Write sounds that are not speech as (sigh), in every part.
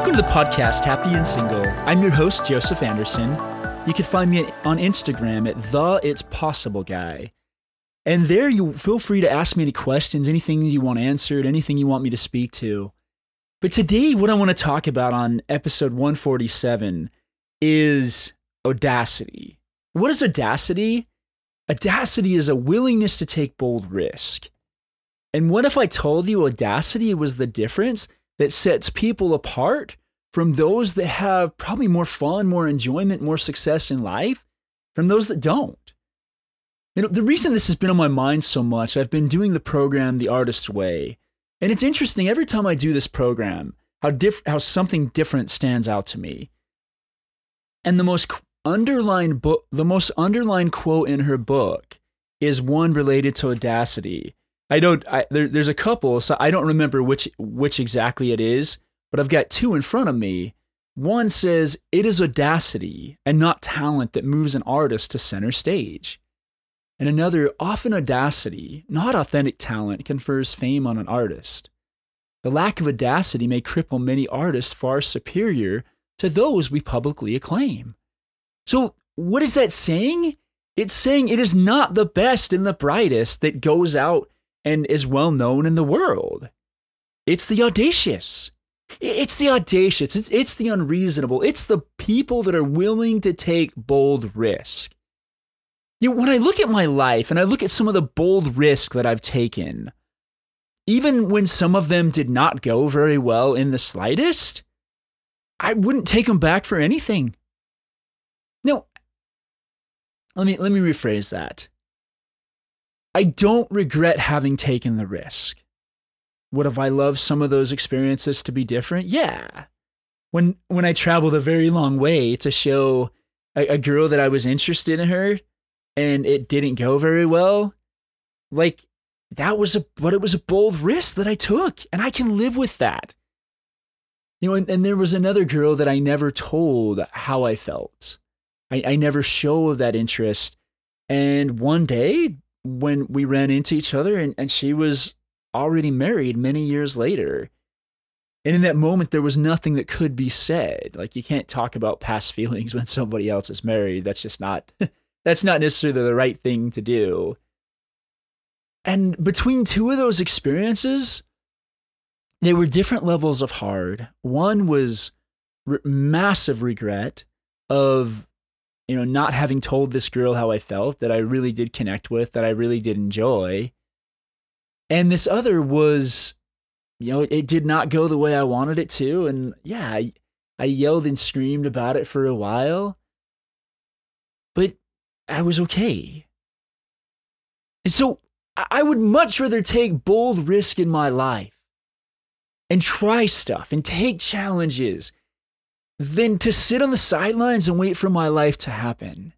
Welcome to the podcast, Happy and Single. I'm your host, Joseph Anderson. You can find me on Instagram at the It's Possible Guy. And there you feel free to ask me any questions, anything you want answered, anything you want me to speak to. But today, what I want to talk about on episode 147 is audacity. What is audacity? Audacity is a willingness to take bold risk. And what if I told you audacity was the difference that sets people apart from those that have probably more fun, more enjoyment, more success in life from those that don't? You know, the reason this has been on my mind so much, I've been doing the program The Artist's Way. And it's interesting every time I do this program, how diff- how something different stands out to me. And the most underlined book, the most underlined quote in her book is one related to audacity. I don't. I, there, there's a couple, so I don't remember which which exactly it is, but I've got two in front of me. One says, "It is audacity and not talent that moves an artist to center stage." and another, often audacity, not authentic talent, confers fame on an artist. The lack of audacity may cripple many artists far superior to those we publicly acclaim. So, what is that saying? It's saying it is not the best and the brightest that goes out and is well known in the world. It's the audacious. It's the audacious. It's, it's the unreasonable. It's the people that are willing to take bold risk. You know, when I look at my life and I look at some of the bold risks that I've taken, even when some of them did not go very well in the slightest, I wouldn't take them back for anything. No, let me let me rephrase that. I don't regret having taken the risk. Would have I loved some of those experiences to be different? Yeah. When when I traveled a very long way to show a, a girl that I was interested in her and it didn't go very well, like that was a but it was a bold risk that I took, and I can live with that. You know, and, and there was another girl that I never told how I felt. I, I never showed that interest. And one day when we ran into each other and, and she was already married many years later. And in that moment, there was nothing that could be said. Like you can't talk about past (laughs) feelings when somebody else is married. That's just not (laughs) that's not necessarily the right thing to do. And between two of those experiences, there were different levels of hard. One was massive regret of you know not having told this girl how I felt that I really did connect with, that I really did enjoy. And this other was you know, it did not go the way I wanted it to and yeah, I, I yelled and screamed about it for a while. But I was okay. And so I would much rather take bold risk in my life and try stuff and take challenges than to sit on the sidelines and wait for my life to happen.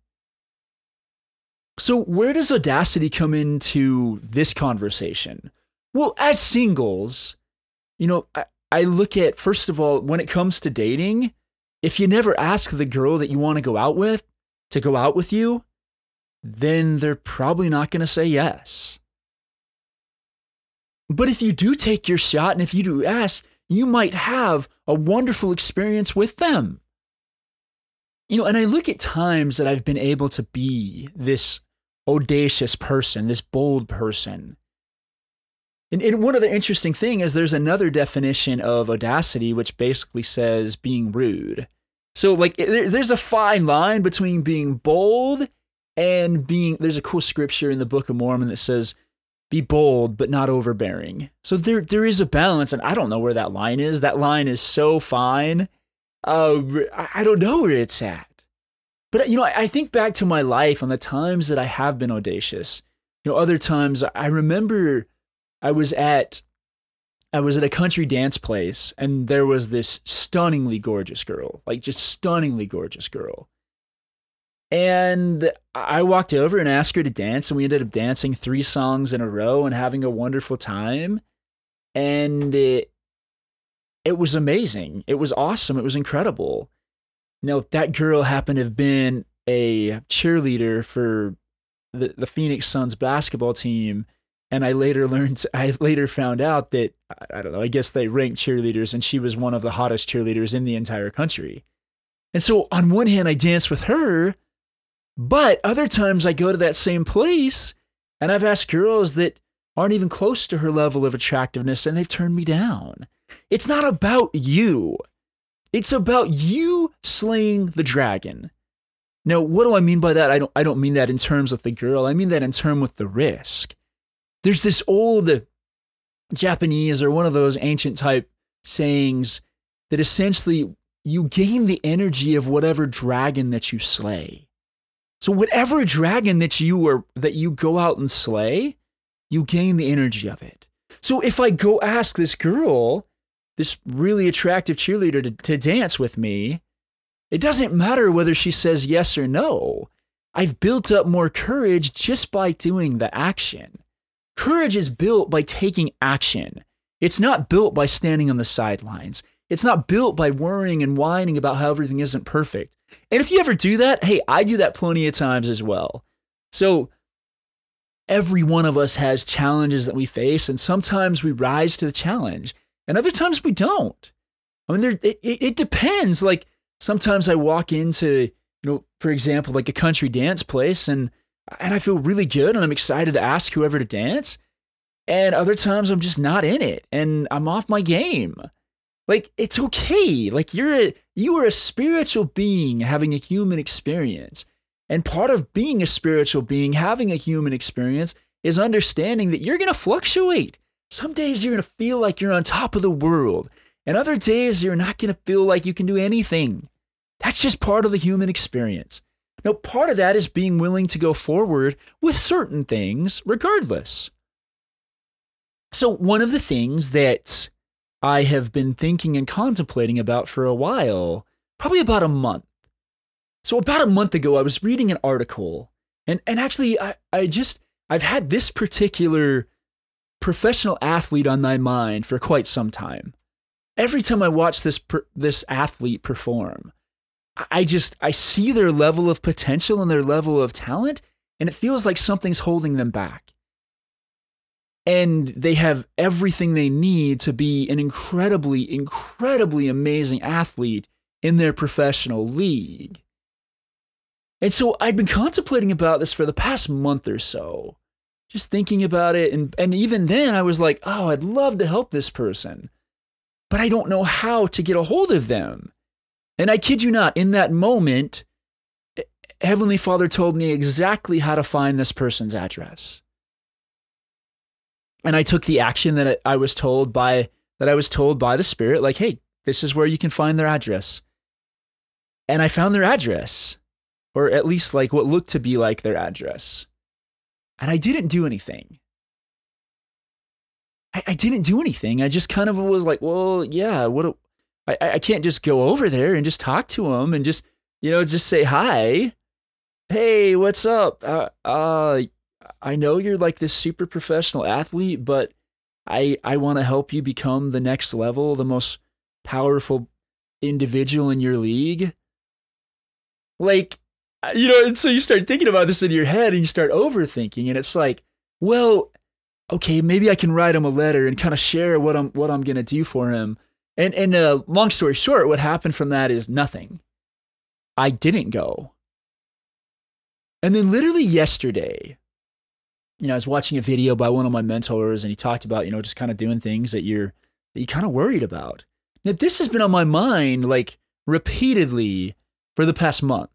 So, where does audacity come into this conversation? Well, as singles, you know, I, I look at, first of all, when it comes to dating, if you never ask the girl that you want to go out with to go out with you, then they're probably not going to say yes. But if you do take your shot and if you do ask, you might have a wonderful experience with them. You know, and I look at times that I've been able to be this audacious person, this bold person. And, and one of the interesting thing is there's another definition of audacity, which basically says being rude. So, like, there, there's a fine line between being bold and being there's a cool scripture in the Book of Mormon that says, "Be bold but not overbearing." So there there is a balance, and I don't know where that line is. That line is so fine. Uh, I don't know where it's at. But you know, I think back to my life on the times that I have been audacious. You know, other times I remember I was at I was at a country dance place and there was this stunningly gorgeous girl, like just stunningly gorgeous girl. And I walked over and asked her to dance, and we ended up dancing three songs in a row and having a wonderful time. And it, it was amazing. It was awesome. It was incredible. Know, that girl happened to have been a cheerleader for the, the Phoenix Suns basketball team and I later learned, (laughs) I later found out that, I don't know, I guess they ranked cheerleaders and she was one of the hottest cheerleaders in the entire country. And so on one hand, I danced with her, but other times I go to that same place and I've asked girls that aren't even close to her level of attractiveness and they've turned me down. It's not about you. It's about you slaying the dragon. Now, what do I mean by that? I don't I don't mean that in terms of the girl. I mean that in terms with the risk. There's this old Japanese or one of those ancient type sayings that essentially you gain the energy of whatever dragon that you slay. So whatever dragon that you are that you go out and slay, you gain the energy of it. So if I go ask this girl, this really attractive cheerleader to, to dance with me, it doesn't matter whether she says yes or no. I've built up more courage just by doing the action. Courage is built by taking action. It's not built by standing on the sidelines. It's not built by worrying and whining about how everything isn't perfect. And if you ever do that, hey, I do that plenty of times as well. So every one of us has challenges that we face, and sometimes we rise to the challenge, and other times we don't. I mean, there, it, it depends. Like sometimes I walk into, you know, for example, like a country dance place, and and I feel really good, and I'm excited to ask whoever to dance. And other times I'm just not in it, and I'm off my game. Like it's okay. Like you're a you are a spiritual being having a human experience. And part of being a spiritual being, having a human experience, is understanding that you're going to fluctuate. Some days you're going to feel like you're on top of the world, and other days you're not going to feel like you can do anything. That's just part of the human experience. Now, part of that is being willing to go forward with certain things regardless. So, one of the things that I have been thinking and contemplating about for a while, probably about a month. So about a month ago, I was reading an article, and and actually, I I just I've had this particular professional athlete on my mind for quite some time. Every time I watch this per, this athlete perform, I just I see their level of potential and their level of talent, and it feels like something's holding them back and they have everything they need to be an incredibly, incredibly amazing athlete in their professional league. And so I'd been contemplating about this for the past month or so, just thinking about it. And, and even then, I was like, oh, I'd love to help this person, but I don't know how to get a hold of them. And I kid you not, in that moment, Heavenly Father told me exactly how to find this person's address and I took the action that I was told by that I was told by the spirit like hey this is where you can find their address. And I found their address or at least like what looked to be like their address. And I didn't do anything. I, I didn't do anything. I just kind of was like well yeah what I, I can't just go over there and just talk to them and just you know just say hi. Hey what's up? Uh, uh I know you're like this super professional athlete, but I I want to help you become the next level, the most powerful individual in your league. Like, you know, and so you start thinking about this in your head and you start overthinking, and it's like, well, okay, maybe I can write him a letter and kind of share what I'm what I'm gonna do for him. And and uh, long story short, what happened from that is nothing. I didn't go. And then literally yesterday, you know, I was watching a video by one of my mentors and he talked about, you know, just kind of doing things that you're that you kind of worried about. Now this has been on my mind like repeatedly for the past month.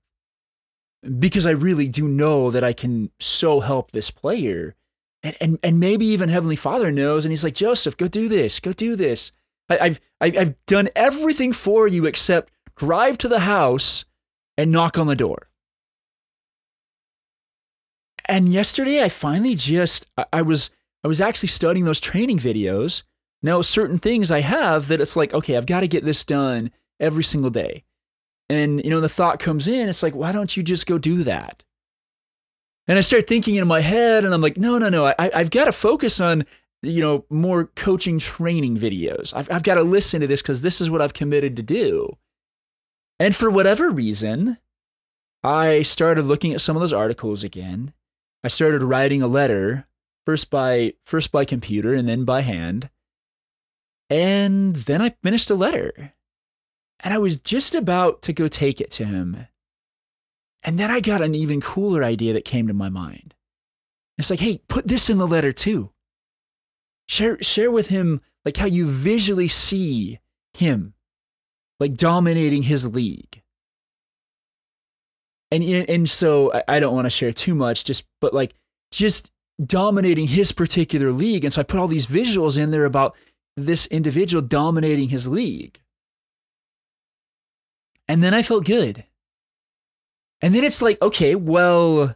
Because I really do know that I can so help this player. And and, and maybe even Heavenly Father knows and he's like, "Joseph, go do this. Go do this. I, I've I've done everything for you except drive to the house and knock on the door." And yesterday I finally just I was I was actually studying those training videos. Now certain things I have that it's like, okay, I've got to get this done every single day. And you know, the thought comes in, it's like, why don't you just go do that? And I start thinking in my head, and I'm like, no, no, no, I, I've got to focus on, you know, more coaching training videos. I've, I've got to listen to this because this is what I've committed to do. And for whatever reason, I started looking at some of those articles again I started writing a letter first by first by computer and then by hand. And then I finished a letter. And I was just about to go take it to him. And then I got an even cooler idea that came to my mind. It's like, hey, put this in the letter too. Share share with him like how you visually see him like dominating his league. And and so I don't want to share too much just but like just dominating his particular league and so I put all these visuals in there about this individual dominating his league. And then I felt good. And then it's like, okay, well,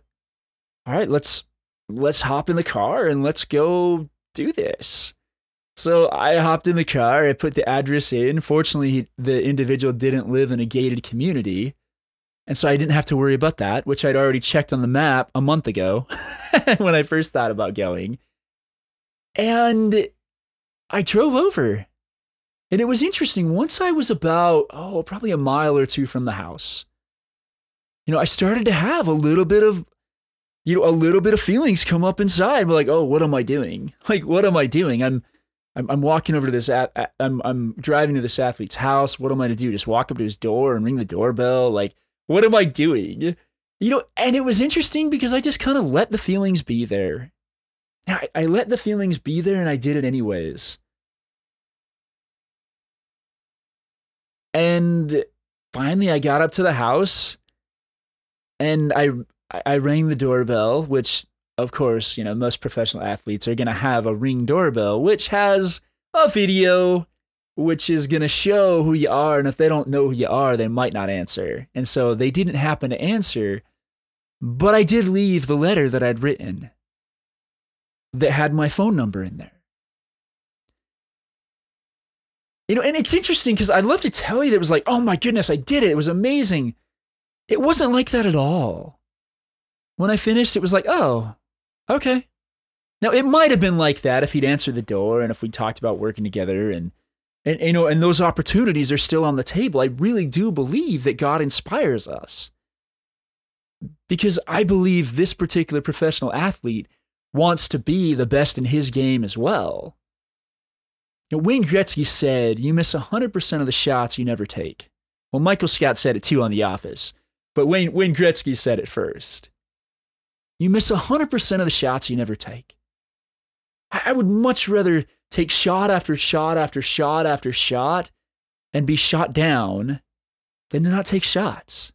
all right, let's let's hop in the car and let's go do this. So I hopped in the car, I put the address in. Fortunately, the individual didn't live in a gated community. And so I didn't have to worry about that, which I'd already checked on the map a month ago (laughs) when I first thought about going. And I drove over. And it was interesting. Once I was about, oh, probably a mile or two from the house, you know, I started to have a little bit of, you know, a little bit of feelings come up inside. Like, oh, what am I doing? (laughs) Like, what am I doing? I'm, I'm, I'm walking over to this, at, I'm, I'm driving to this athlete's house. What am I to do? Just walk up to his door and ring the doorbell? Like, what am I doing? You know, and it was interesting because I just kind of let the feelings be there. I, I let the feelings be there and I did it anyways. And finally, I got up to the house and I I rang the doorbell, which of course, you know, most professional athletes are going to have a ring doorbell, which has a video which is going to show who you are. And if they don't know who you are, they might not answer. And so they didn't happen to answer, but I did leave the letter that I'd written that had my phone number in there. You know, and it's interesting because I'd love to tell you that it was like, oh my goodness, I did it. It was amazing. It wasn't like that at all. When I finished, it was like, oh, okay. Now it might have been like that if he'd answered the door and if we talked about working together and and you know and those opportunities are still on the table. I really do believe that God inspires us. Because I believe this particular professional athlete wants to be the best in his game as well. Know, Wayne Gretzky said, You miss 100% of the shots you never take. Well, Michael Scott said it too on The Office, but Wayne, Wayne Gretzky said it first. You miss 100% of the shots you never take. I would much rather take shot after shot after shot after shot and be shot down than to not take shots.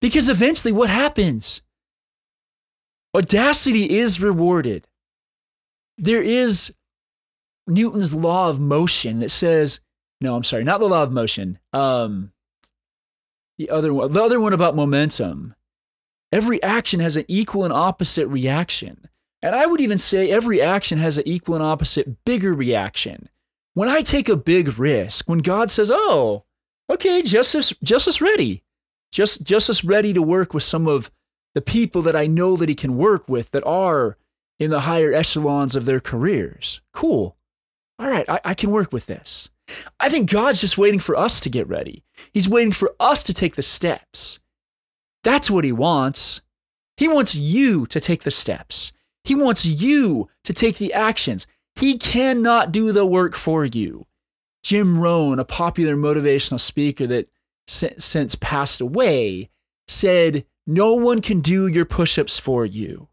Because eventually, what happens? Audacity is rewarded. There is Newton's law of motion that says, no, I'm sorry, not the law of motion. Um, the other one, the other one about momentum. Every action has an equal and opposite reaction. And I would even say every action has an equal and opposite bigger reaction. When I take a big risk, when God says, "Oh, okay, justice justice ready. Just justice ready to work with some of the people that I know that he can work with that are in the higher echelons of their careers." Cool all right, I, I, can work with this. I think God's just waiting for us to get ready. He's waiting for us to take the steps. That's what He wants. He wants you to take the steps. He wants you to take the actions. He cannot do the work for you. Jim Rohn, a popular motivational speaker that since passed away, said, No one can do your push ups for you.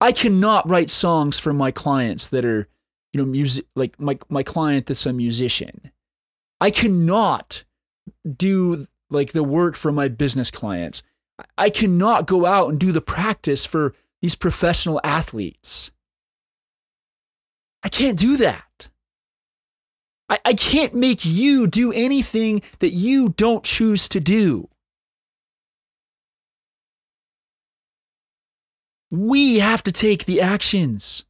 I cannot write songs for my clients that are you know, music like my my client that's a musician. I cannot do like the work for my business clients. I cannot go out and do the practice for these professional athletes. I can't do that. I, I can't make you do anything that you don't choose to do. We have to take the actions.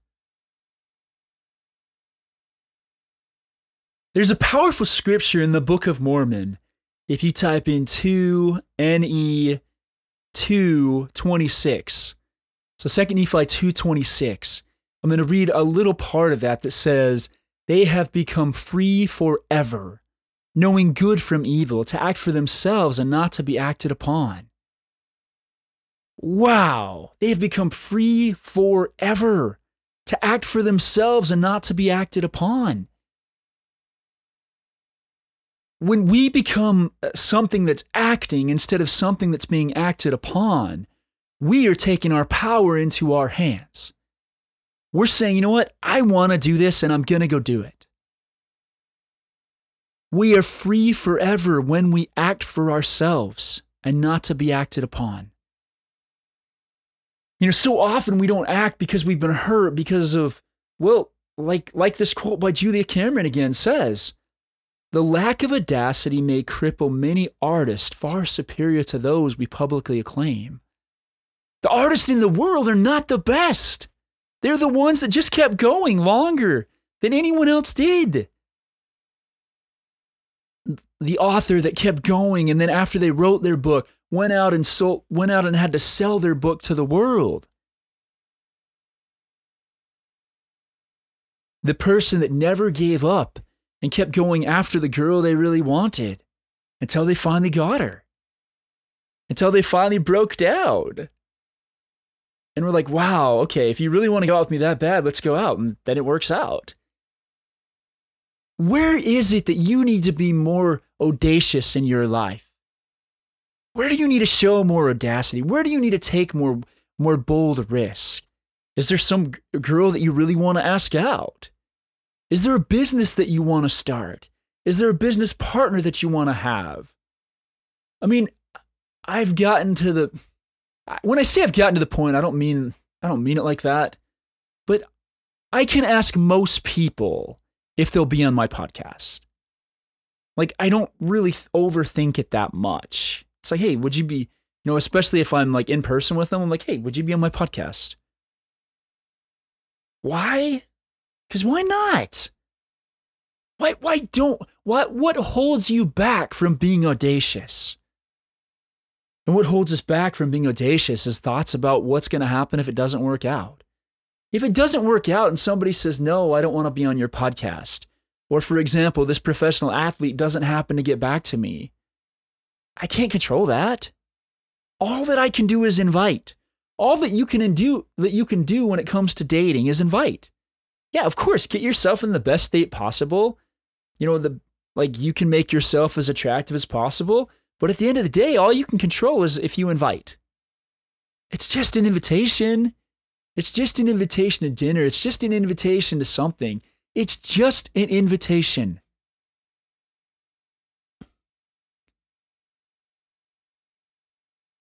There's a powerful scripture in the Book of Mormon. If you type in 2 NE 226. So 2 Nephi 226. I'm going to read a little part of that that says, They have become free forever, knowing good from evil, to act for themselves and not to be acted upon. Wow, they have become free forever, to act for themselves and not to be acted upon. When we become uh, something that's acting instead of something that's being acted upon, we are taking our power into our hands. We're saying, you know what? I want to do this and I'm going to go do it. We are free forever when we act for ourselves and not to be acted upon. You know, so often we don't act because we've been hurt because of, well, like, like this quote by Julia Cameron again says, the lack of audacity may cripple many artists far superior to those we publicly acclaim. The artists in the world are not the best. They're the ones that just kept going longer than anyone else did. The author that kept going and then after they wrote their book, went out and sold, went out and had to sell their book to the world. The person that never gave up and kept going after the girl they really wanted until they finally got her. Until they finally broke down. And we're like, wow, okay, if you really want to go out with me that bad, let's go out. And then it works out. Where is it that you need to be more audacious in your life? Where do you need to show more audacity? Where do you need to take more more bold risk? Is there some girl that you really want to ask out? Is there a business that you want to start? Is there a business partner that you want to have? I mean, I've gotten to the when I say I've gotten to the point, I don't mean I don't mean it like that. But I can ask most people if they'll be on my podcast. Like I don't really overthink it that much. It's like, hey, would you be, you know, especially if I'm like in person with them, I'm like, hey, would you be on my podcast? Why? Because why not? Why, why don't, what, what holds you back from being audacious? And what holds us back from being audacious is thoughts about what's going to happen if it doesn't work out. If it doesn't work out and somebody says, no, I don't want to be on your podcast, or for example, this professional athlete doesn't happen to get back to me, I can't control that. All that I can do is invite. All that you can do that you can do when it comes to dating is invite. Yeah, of course, get yourself in the best state possible. You know, the like you can make yourself as attractive as possible, but at the end of the day, all you can control is if you invite. It's just an invitation. It's just an invitation to dinner. It's just an invitation to something. It's just an invitation.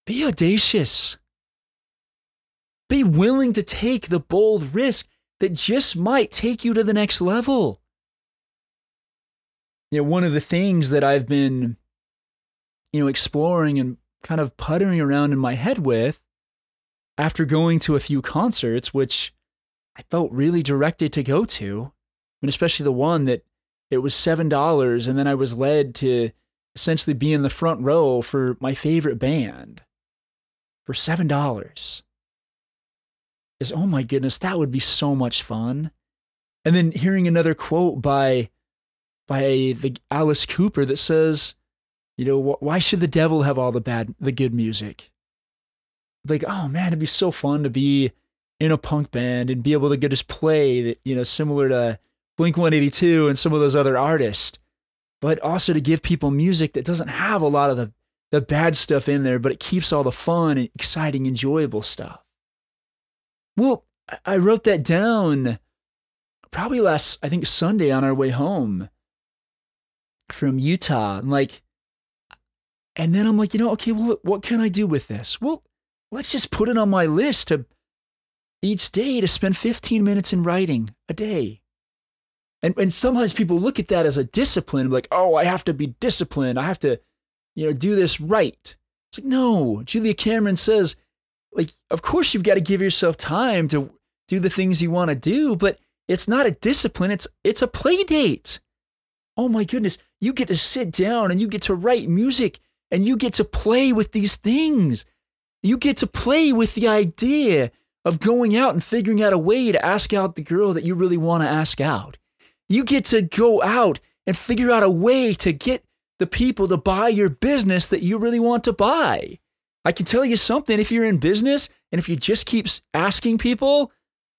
Be audacious. Be willing to take the bold risk that just might take you to the next level. You know, one of the things that I've been, you know, exploring and kind of puttering around in my head with after going to a few concerts, which I felt really directed to go to, and especially the one that it was $7, and then I was led to essentially be in the front row for my favorite band for $7 is oh my goodness, that would be so much fun. And then hearing another quote by by the Alice Cooper that says, you know, why should the devil have all the bad the good music? Like, oh man, it'd be so fun to be in a punk band and be able to get just play that, you know, similar to Blink 182 and some of those other artists, but also to give people music that doesn't have a lot of the the bad stuff in there, but it keeps all the fun and exciting, enjoyable stuff. Well, I wrote that down probably last, I think, Sunday on our way home from Utah. I'm like, and then I'm like, you know, okay, well, what can I do with this? Well, let's just put it on my list to each day to spend 15 minutes in writing a day. And, and sometimes people look at that as a discipline, like, oh, I have to be disciplined. I have to you know, do this right. It's like, no, Julia Cameron says, like, of course you've got to give yourself time to do the things you want to do, but it's not a discipline, it's it's a play date. Oh my goodness, you get to sit down and you get to write music and you get to play with these things. You get to play with the idea of going out and figuring out a way to ask out the girl that you really want to ask out. You get to go out and figure out a way to get the people to buy your business that you really want to buy. I can tell you something if you're in business and if you just keep asking people,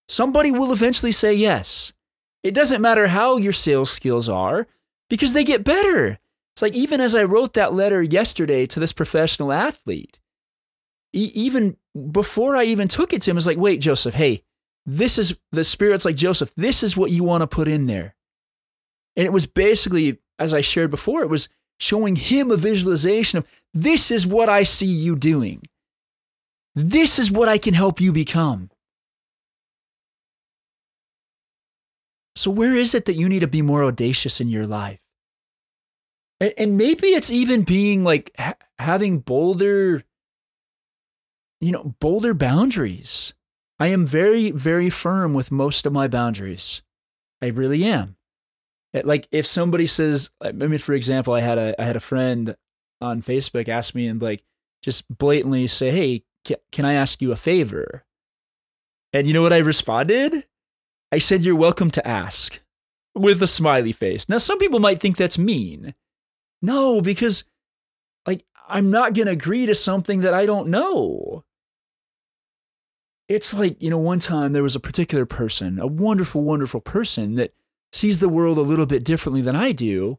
Somebody will eventually say yes. It doesn't matter how your sales skills are because they get better. It's like even as I wrote that letter yesterday to this professional athlete, e- even before I even took it to him, I was like, wait, Joseph, hey, this is the spirit's like, Joseph, this is what you want to put in there. And it was basically, as I shared before, it was showing him a visualization of this is what I see you doing. This is what I can help you become. So, where is it that you need to be more audacious in your life? And, and maybe it's even being like ha- having bolder, you know, bolder boundaries. I am very, very firm with most of my boundaries. I really am. Like if somebody says, I mean, for example, I had a I had a friend on Facebook ask me and like just blatantly say, "Hey, can, can I ask you a favor?" And you know what I responded? I said, You're welcome to ask with a smiley face. Now, some people might think that's mean. No, because, like, I'm not going to agree to something that I don't know. It's like, you know, one time there was a particular person, a wonderful, wonderful person that sees the world a little bit differently than I do.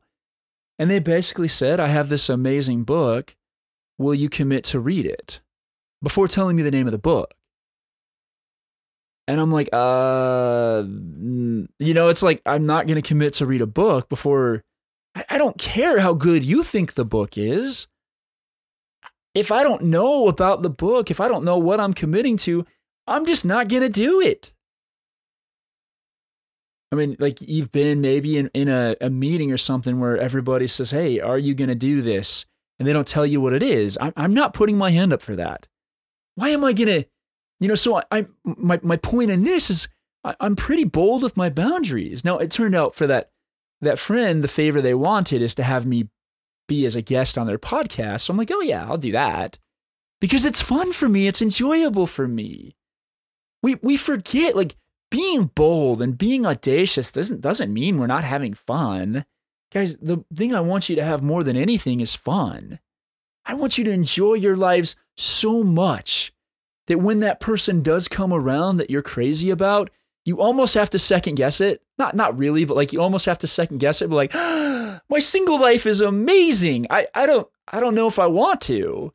And they basically said, I have this amazing book. Will you commit to read it? Before telling me the name of the book. And I'm like, uh, you know, it's like I'm not going to commit to read a book before. I don't care how good you think the book is. If I don't know about the book, if I don't know what I'm committing to, I'm just not going to do it. I mean, like you've been maybe in, in a, a meeting or something where everybody says, Hey, are you going to do this? And they don't tell you what it is. I'm, I'm not putting my hand up for that. Why am I going to you know, so I, I my my point in this is I, I'm pretty bold with my boundaries. Now it turned out for that that friend, the favor they wanted is to have me be as a guest on their podcast. So I'm like, oh yeah, I'll do that because it's fun for me. It's enjoyable for me. We we forget like being bold and being audacious doesn't doesn't mean we're not having fun. Guys, the thing I want you to have more than anything is fun. I want you to enjoy your lives so much that when that person does come around that you're crazy about, you almost have to second guess it. Not not really, but like you almost have to second guess it. But like, (gasps) my single life is amazing. I I don't I don't know if I want to.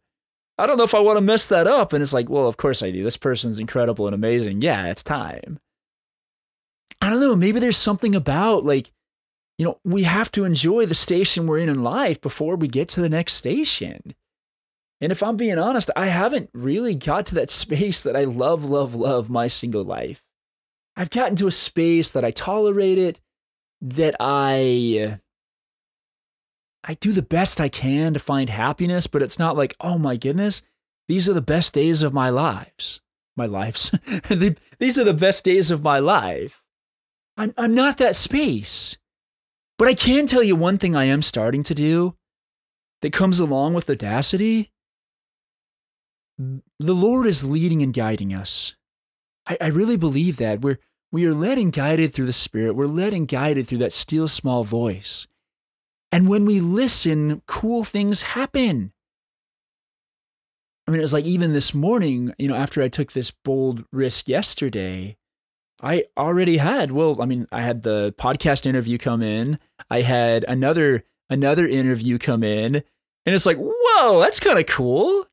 I don't know if I want to mess that up. And it's like, well, of course I do. This person's incredible and amazing. Yeah, it's time. I don't know. Maybe there's something about like, you know, we have to enjoy the station we're in in life before we get to the next station. And if I'm being honest, I haven't really got to that (laughs) space that I love, love, love my single life. I've gotten to a space that I tolerate it, that I I do the best I can to find happiness, but it's not like, oh my goodness, these are the best days of my lives. My lives. (laughs) these are the best days of my life. I'm, I'm not that space. But I can tell you one thing I am starting to do that comes along with audacity the Lord is leading and guiding us. I, I really believe that. We're, we are led and guided through the Spirit. We're led and guided through that still small voice. And when we listen, cool things happen. I mean, it was like even this morning, you know, after I took this bold risk yesterday, I already had, well, I mean, I had the podcast interview come in. I had another another interview come in, and it's like, whoa, that's kind of cool.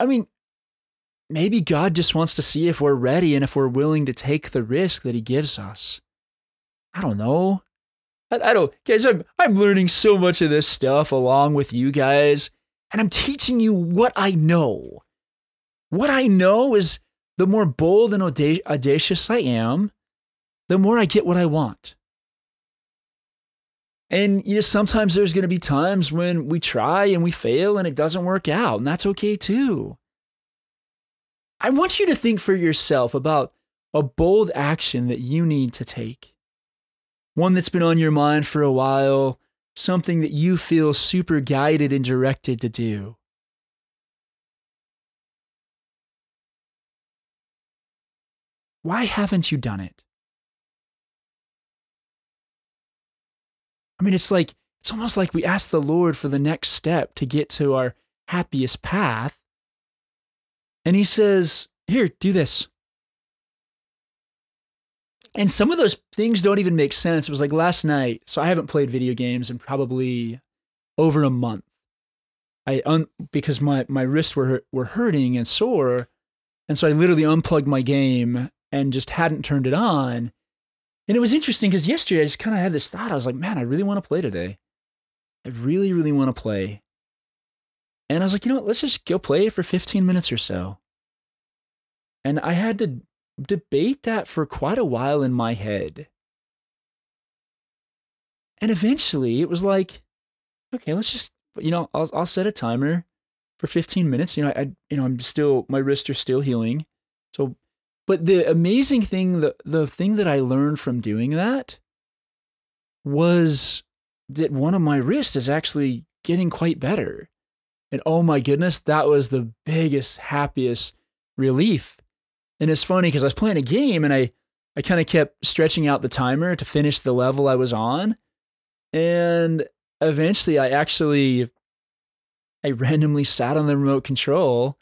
I mean, maybe God just wants to see if we're ready and if we're willing to take the risk that He gives us. I don't know. I, I don't, guys, I'm, I'm learning so much of this stuff along with you guys, and I'm teaching you what I know. What I know is the more bold and audacious I am, the more I get what I want. And you know, sometimes there's going to be times when we try and we fail and it doesn't work out, and that's okay too. I want you to think for yourself about a bold action that you need to take. One that's been on your mind for a while, something that you feel super guided and directed to do. Why haven't you done it? I mean, it's like, it's almost like we ask the Lord for the next step to get to our happiest path. And He says, Here, do this. And some of those things don't even make sense. It was like last night. So I haven't played video games in probably over a month. I un- because my my wrists were were hurting and sore, and so I literally unplugged my game and just hadn't turned it on. And it was interesting because yesterday I just kind of had this thought. I was like, man, I really want to play today. I really, really want to play. And I was like, you know what? Let's just go play for 15 minutes or so. And I had to debate that for quite a while in my head. And eventually it was like, okay, let's just, you know, I'll, I'll set a timer for 15 minutes. You know, I, you know, I'm still, my wrists are still healing. So, but the amazing thing, the, the thing that I learned from doing that was that one of my wrists is actually getting quite better. And oh my goodness, that was the biggest, happiest relief and it's funny because I was playing a game and I, I kind of kept stretching out the timer to finish the level I was on. And eventually I actually I randomly sat on the remote control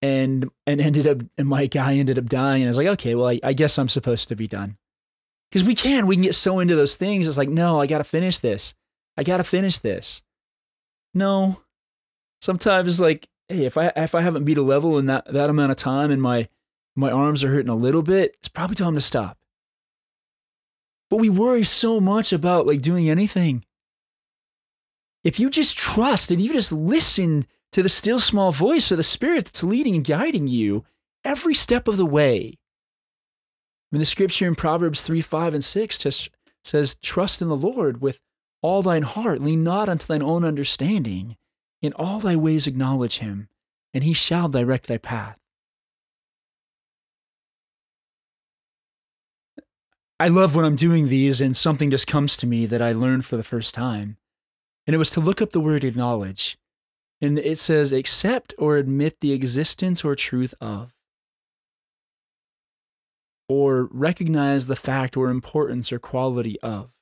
and and ended up and my guy ended up dying and I was like, okay, well I, I guess I'm supposed to be done. Because we can, we can get so into those things. It's like, no, I gotta finish this. I gotta finish this. No. Sometimes like, hey, if I if I haven't beat a level in that, that amount of time and my my arms are hurting a little bit, it's probably time to stop. But we worry so much about like doing anything. If you just trust and you just listen to the still small voice of the Spirit that's leading and guiding you every step of the way. I mean, the scripture in Proverbs 3 5 and 6 just says, Trust in the Lord with all thine heart, lean not unto thine own understanding. In all thy ways acknowledge him, and he shall direct thy path. I love when I'm doing these and something just comes to me that I learned for the first time. And it was to look up the word acknowledge. And it says, accept or admit the existence or truth of, or recognize the fact or importance or quality of.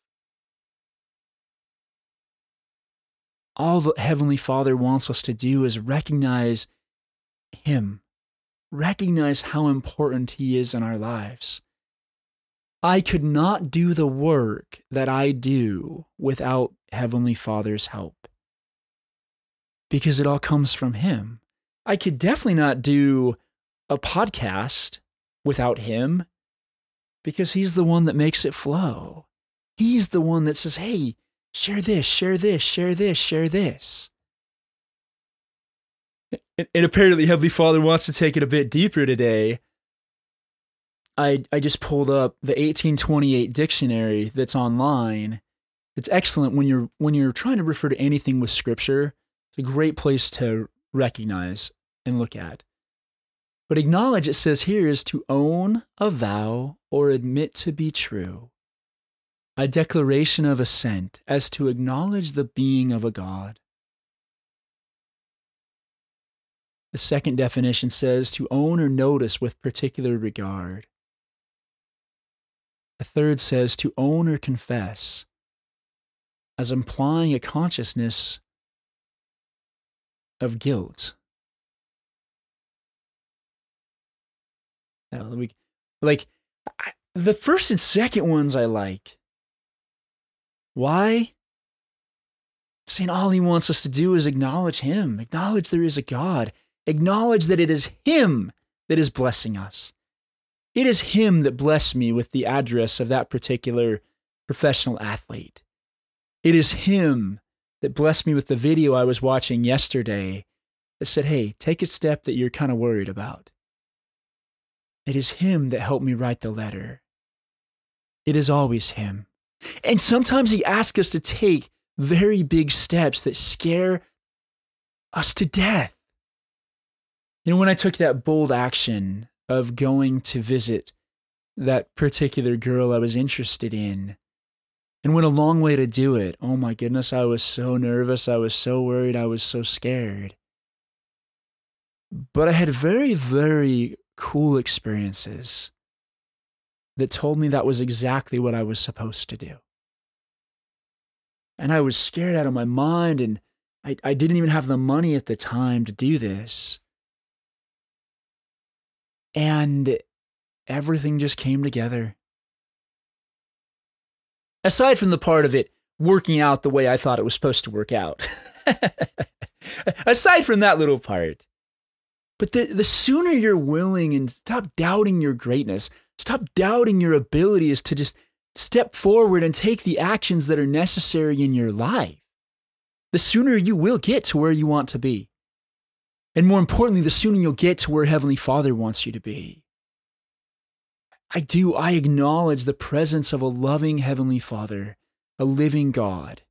All the Heavenly Father wants us to do is recognize Him, recognize how important He is in our lives I could not do the work that I do without Heavenly Father's help because it all comes from Him. I could definitely not do a podcast without Him because He's the one that makes it flow. He's the one that says, hey, share this, share this, share this, share this. And apparently, Heavenly Father wants to take it a bit deeper today I I just pulled up the 1828 dictionary that's online. It's excellent when you're when you're trying to refer to anything with scripture. It's a great place to recognize and look at. But acknowledge it says here is to own, avow, or admit to be true. A declaration of assent as to acknowledge the being of a God. The second definition says to own or notice with particular regard. The third says to own or confess, as implying a consciousness of guilt. Like the first and second ones I like. Why? Saying all he wants us to do is acknowledge him, acknowledge there is a God, acknowledge that it is him that is blessing us. It is him that blessed me with the address of that particular professional athlete. It is him that blessed me with the video I was watching yesterday that said, hey, take a step that you're kind of worried about. It is him that helped me write the letter. It is always him. And sometimes he asks us to take very big steps that scare us to death. You know, when I took that bold action of going to visit that particular girl I was interested in and went a long way to do it. Oh my goodness, I was so nervous. I was so worried. I was so scared. But I had very, very cool experiences that told me that was exactly what I was supposed to do. And I was scared out of my mind, and I, I didn't even have the money at the time to do this. And everything just came together. aside from the part of it working out the way I thought it was supposed to work out. (laughs) aside from that little part. But the, the sooner you're willing and stop doubting your greatness, stop doubting your abilities to just step forward and take the actions that are necessary in your life, the sooner you will get to where you want to be. And more importantly, the sooner you'll get to where Heavenly Father wants you to be. I do, I acknowledge the presence of a loving Heavenly Father, a living God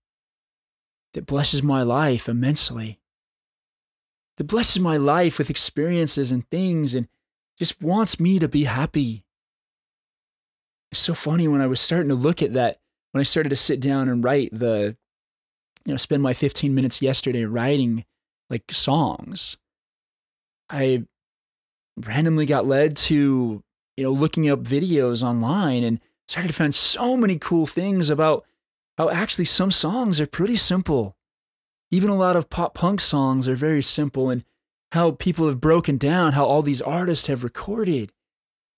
that blesses my life immensely, that blesses my life with experiences and things and just wants me to be happy. It's so funny when I was starting to look at that, when I started to sit down and write the, you know, spend my 15 minutes yesterday writing like songs. I randomly got led to, you know, looking up videos online and started to find so many cool things about how actually some songs are pretty simple. Even a lot of pop punk songs are very simple and how people have broken down how all these artists have recorded.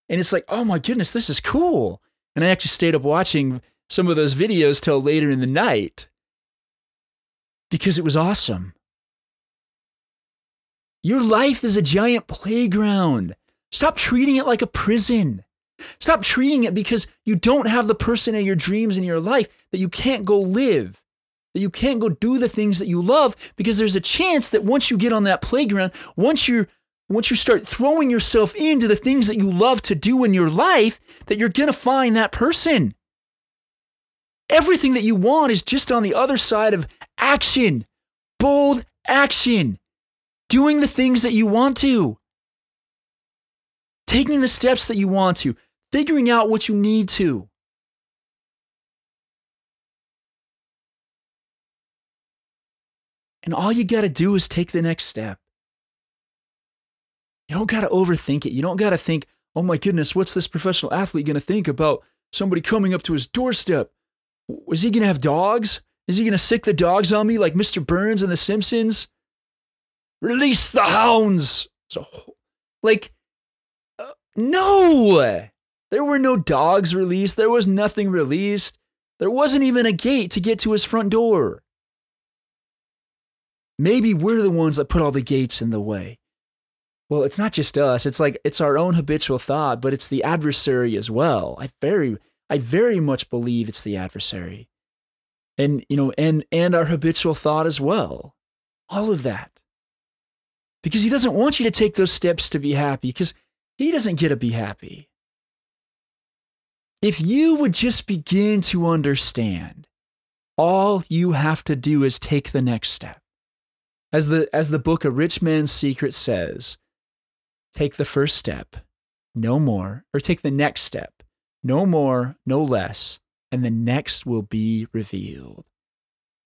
And it's like, oh my goodness, this is cool. And I actually stayed up watching some of those videos till later in the night because it was awesome. Your life is a giant playground. Stop treating it like a prison. Stop treating it because you don't have the person of your dreams in your life that you can't go live, that you can't go do the things that you love because there's a chance that once you get on that playground, once you're once you start throwing yourself into the things that you love to do in your life, that you're going to find that person. Everything that you want is just on the other side of action, bold action doing the things that you want to, taking the steps that you want to, figuring out what you need to. And all you got to do is take the next step. You don't got to overthink it. You don't got to think, oh my goodness, what's this professional athlete going to think about somebody coming up to his doorstep? Was he going to have dogs? Is he going to sic the dogs on me like Mr. Burns and The Simpsons? Release the hounds. So, like, uh, no, there were no dogs released. There was nothing released. There wasn't even a gate to get to his front door. Maybe we're the ones that put all the gates in the way. Well, it's not just us. It's like it's our own habitual thought, but it's the adversary as well. I very I very much believe it's the adversary. And you know, and and our habitual thought as well. All of that because he doesn't want you to take those steps to be happy because he doesn't get to be happy. If you would just begin to understand, all you have to do is take the next step. As the, as the book A Rich Man's Secret says, take the first step, no more, or take the next step, no more, no less, and the next will be revealed.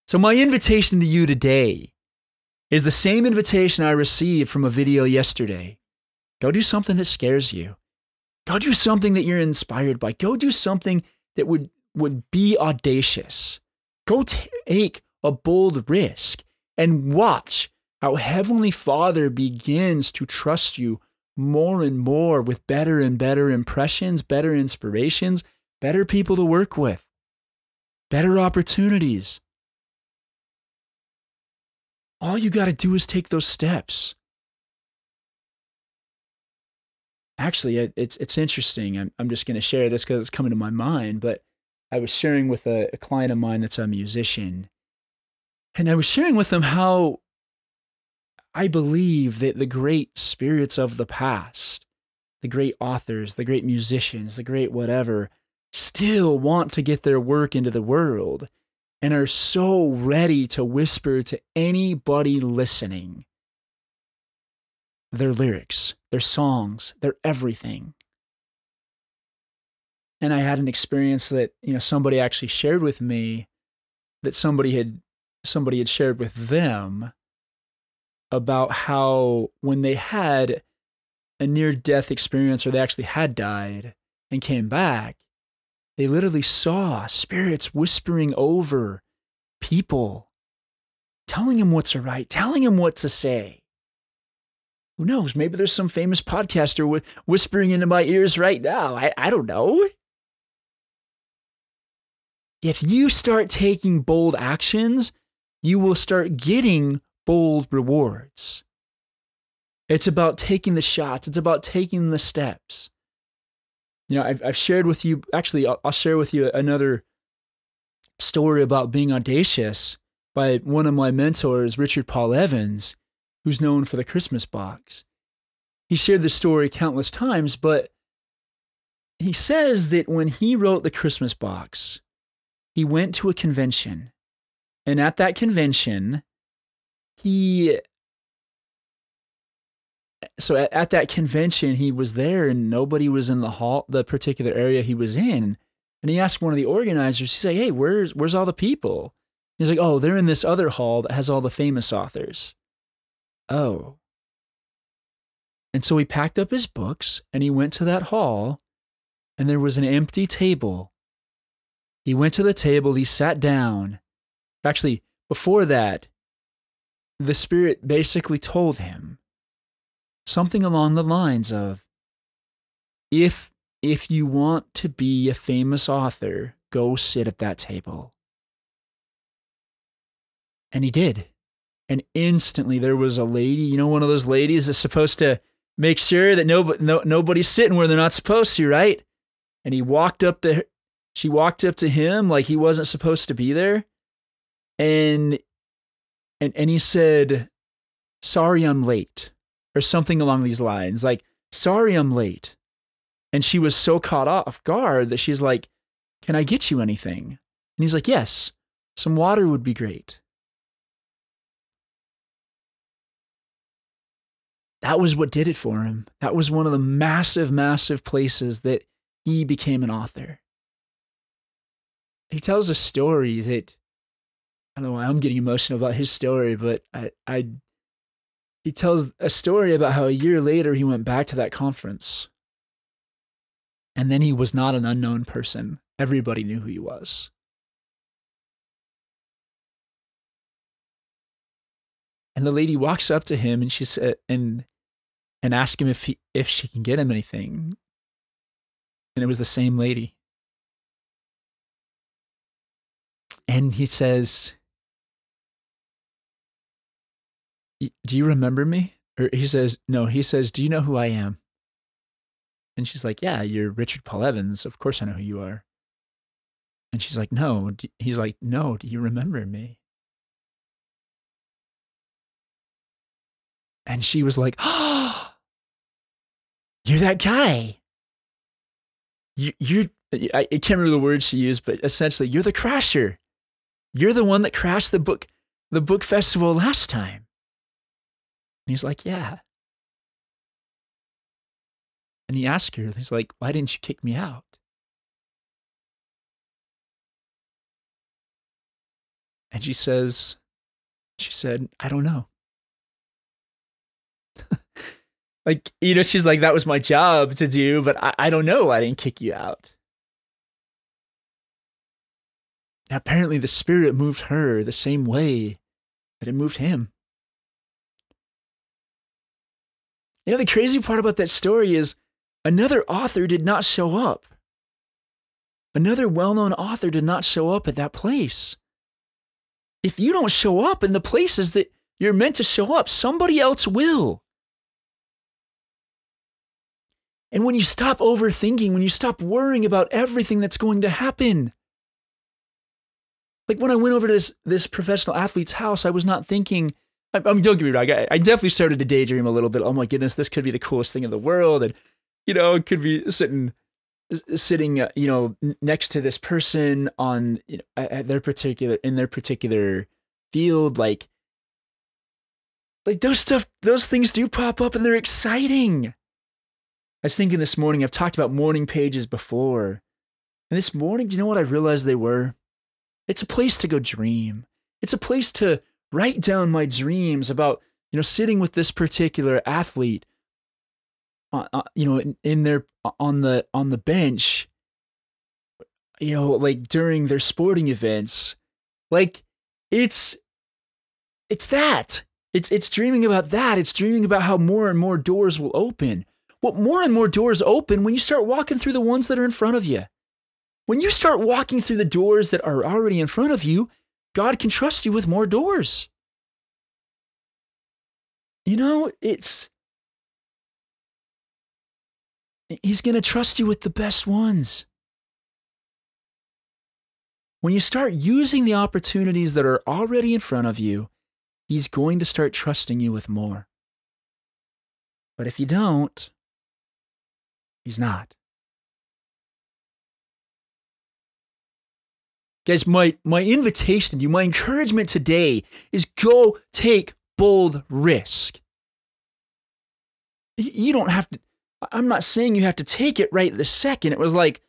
So, my invitation to you today is the same invitation I received from a video yesterday. Go do something that scares you. Go do something that you're inspired by. Go do something that would, would be audacious. Go take a bold risk and watch how Heavenly Father begins to trust you more and more with better and better impressions, better inspirations, better people to work with, better opportunities. All you got to do is take those steps. Actually, it's it's interesting. I'm I'm just going to share this because it's coming to my mind. But I was sharing with a, a client of mine that's a musician, and I was sharing with them how I believe that the great spirits of the past, the great authors, the great musicians, the great whatever, still want to get their work into the world and are so ready to whisper to anybody listening their lyrics, their songs, their everything. And I had an experience that, you know, somebody actually shared with me that somebody had somebody had shared with them about how when they had a near death experience or they actually had died and came back, they literally saw spirits whispering over people, telling him what's right, telling him what to say. Who knows? Maybe there's some famous podcaster whispering into my ears right now. I, I don't know. if you start taking bold actions, you will start getting bold rewards. It's about taking the shots, it's about taking the steps. You know, I've, I've shared with you, actually, I'll, I'll share with you another story about being audacious by one of my mentors, Richard Paul Evans, who's known for the Christmas box. He shared this story countless times, but he says that when he wrote the Christmas box, he went to a convention. And at that convention, he so at, at, that convention he was there and nobody was in the hall the particular area he was in. And he asked one of the organizers he's like hey where's where's all the people? He's like oh they're in this other hall that has all the famous authors. Oh. And so he packed up his books and he went to that hall and there was an empty table. He went to the table he sat down. Actually before that the spirit basically told him something along the lines of if if you want to be a famous author, go sit at that table. And he did. And instantly there was a lady, you know, one of those ladies that's supposed to make sure that nobody, no, nobody's sitting where they're not supposed to, right? And he walked up to her, she walked up to him like he wasn't supposed to be there. And and and he said, "Sorry I'm late." or something along these lines. Like, sorry, I'm late. And she was so caught off guard that she's like, Can I get you anything? And he's like, Yes, some water would be great. That was what did it for him. That was one of the massive, massive places that he became an author. He tells a story that I don't know why I'm getting emotional about his story, but I, I he tells a story about how a year later he went back to that conference. And then he was not an unknown person. Everybody knew who he was. And the lady walks up to him and she said and and asks him if he if she can get him anything. And it was the same lady. And he says, do you remember me? Or he says, no, he says, do you know who I am? And she's like, yeah, you're Richard Paul Evans. Of course I know who you are. And she's like, no. He's like, no, do you remember me? And she was like, oh, (gasps) you're that guy. You, you're, I, I can't remember the words she used, but essentially, you're the crasher. You're the one that crashed the book, the book festival last time. And he's like, Yeah. And he asks her, he's like, Why didn't you kick me out? And she says, She said, I don't know. (laughs) like, you know, she's like, That was my job to do, but I, I don't know. I didn't kick you out. apparently, the spirit moved her the same way that it moved him. You know, the crazy part about that story is another author did not show up. Another well known author did not show up at that place. If you don't show up in the places that you're meant to show up, somebody else will. And when you stop overthinking, when you stop worrying about everything that's going to happen, like when I went over to this, this professional athlete's house, I was not thinking, I, I mean, don't get me wrong. I, I definitely started to daydream a little bit. Oh my goodness, this could be the coolest thing in the world, and you know, it could be sitting sitting uh, you know next to this person on you know, at their particular in their particular field like like those stuff those things do pop up and they're exciting i was thinking this morning i've talked about morning pages before and this morning do you know what i realized they were it's a place to go dream it's a place to write down my dreams about you know sitting with this particular athlete uh, uh, you know in, in their on the on the bench you know like during their sporting events. Like it's it's that. It's it's dreaming about that. It's dreaming about how more and more doors will open. Well more and more doors open when you start walking through the ones that are in front of you. When you start walking through the doors that are already in front of you, God can trust you with more doors. You know, it's. He's going to trust you with the best ones. When you start using the opportunities that are already in front of you, He's going to start trusting you with more. But if you don't, He's not. Guys, my, my invitation to you, my encouragement today is go take bold risk. You don't have to, I'm not saying you have to take it right this second. It was like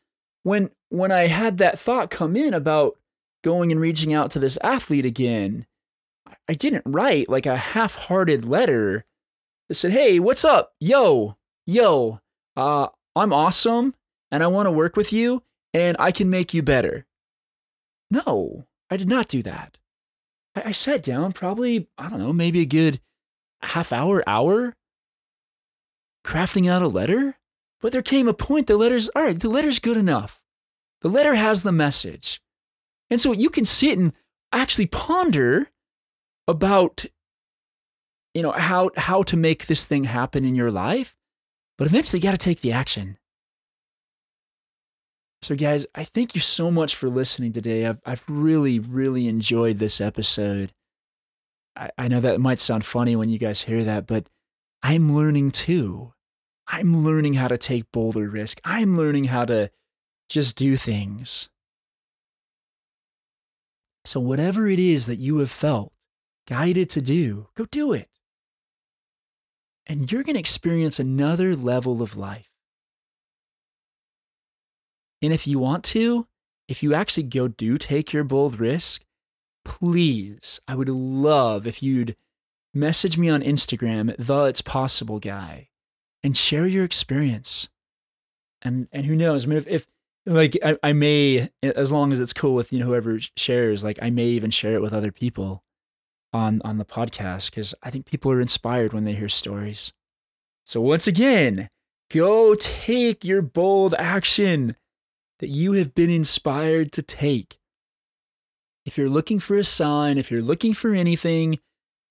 when when I had that thought come in about going and reaching out to this athlete again, I didn't write like a half-hearted letter that said, "Hey, what's up? Yo, yo, uh, I'm awesome and I want to work with you and I can make you better." No, I did not do that. I, I sat down probably, I don't know, maybe a good half hour, hour, crafting out a letter. But there came a point the letter's, all right, the letter's good enough. The letter has the message. And so you can sit and actually ponder about you know how how to make this thing happen in your life but eventually you got to take the action so, guys, I thank you so much for listening today. I've, I've really, really enjoyed this episode. I, I know that might sound funny when you guys hear that, but I'm learning too. I'm learning how to take bolder risk. I'm learning how to just do things. So, whatever it is that you have felt guided to do, go do it. And you're going to experience another level of life. And if you want to, if you actually go do take your bold risk, please, I would love if you'd message me on Instagram, the It's Possible guy, and share your experience. And and who knows? I mean, if, if like I, I may, as long as it's cool with you know whoever shares, like I may even share it with other people on on the podcast because I think people are inspired when they hear stories. So once again, go take your bold action that you have been inspired to take. If you're looking for a sign, if you're looking for anything,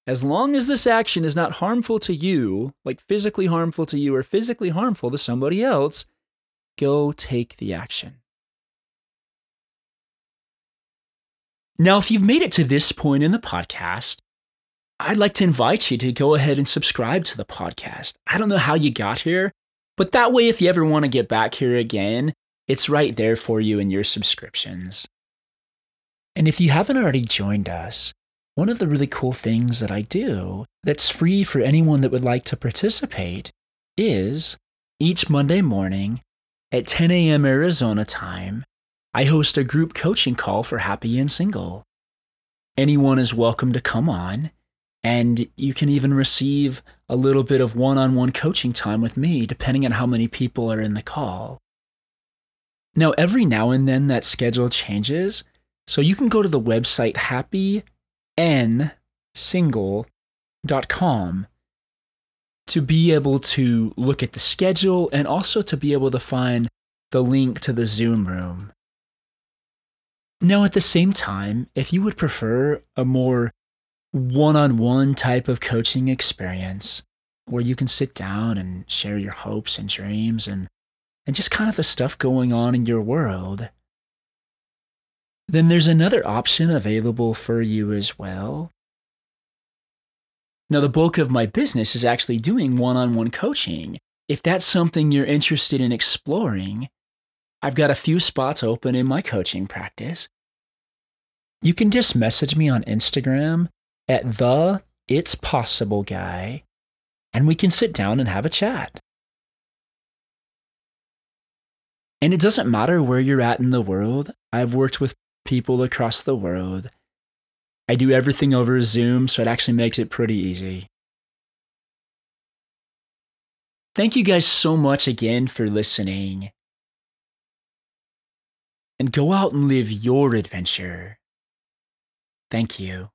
as long as this action is not harmful to you, like physically harmful to you or physically harmful to somebody else, go take the action. Now, if you've made it to this point in the podcast, I'd like to invite you to go ahead and subscribe to the podcast. I don't know how you got here, but that way, if you ever want to get back here again, it's right there for you in your subscriptions. And if you haven't already joined us, one of the really cool things that I do that's free for anyone that would like to participate is each Monday morning at 10 a.m. Arizona time, I host a group coaching call for Happy and Single. Anyone is welcome to come on, and you can even receive a little bit of one on one coaching time with me, depending on how many people are in the call. Now, every now and then that schedule changes. So you can go to the website happynsingle.com to be able to look at the schedule and also to be able to find the link to the Zoom room. Now, at the same time, if you would prefer a more one on one type of coaching experience where you can sit down and share your hopes and dreams and and just kind of the stuff going on in your world, then there's another option available for you as well. Now, the bulk of my business is actually doing one on one coaching. If that's something you're interested in exploring, I've got a few spots open in my coaching practice. You can just message me on Instagram at the It's Possible Guy, and we can sit down and have a chat. And it doesn't matter where you're at in the world. I've worked with people across the world. I do everything over Zoom, so it actually makes it pretty easy. Thank you guys so much again for listening. And go out and live your adventure. Thank you.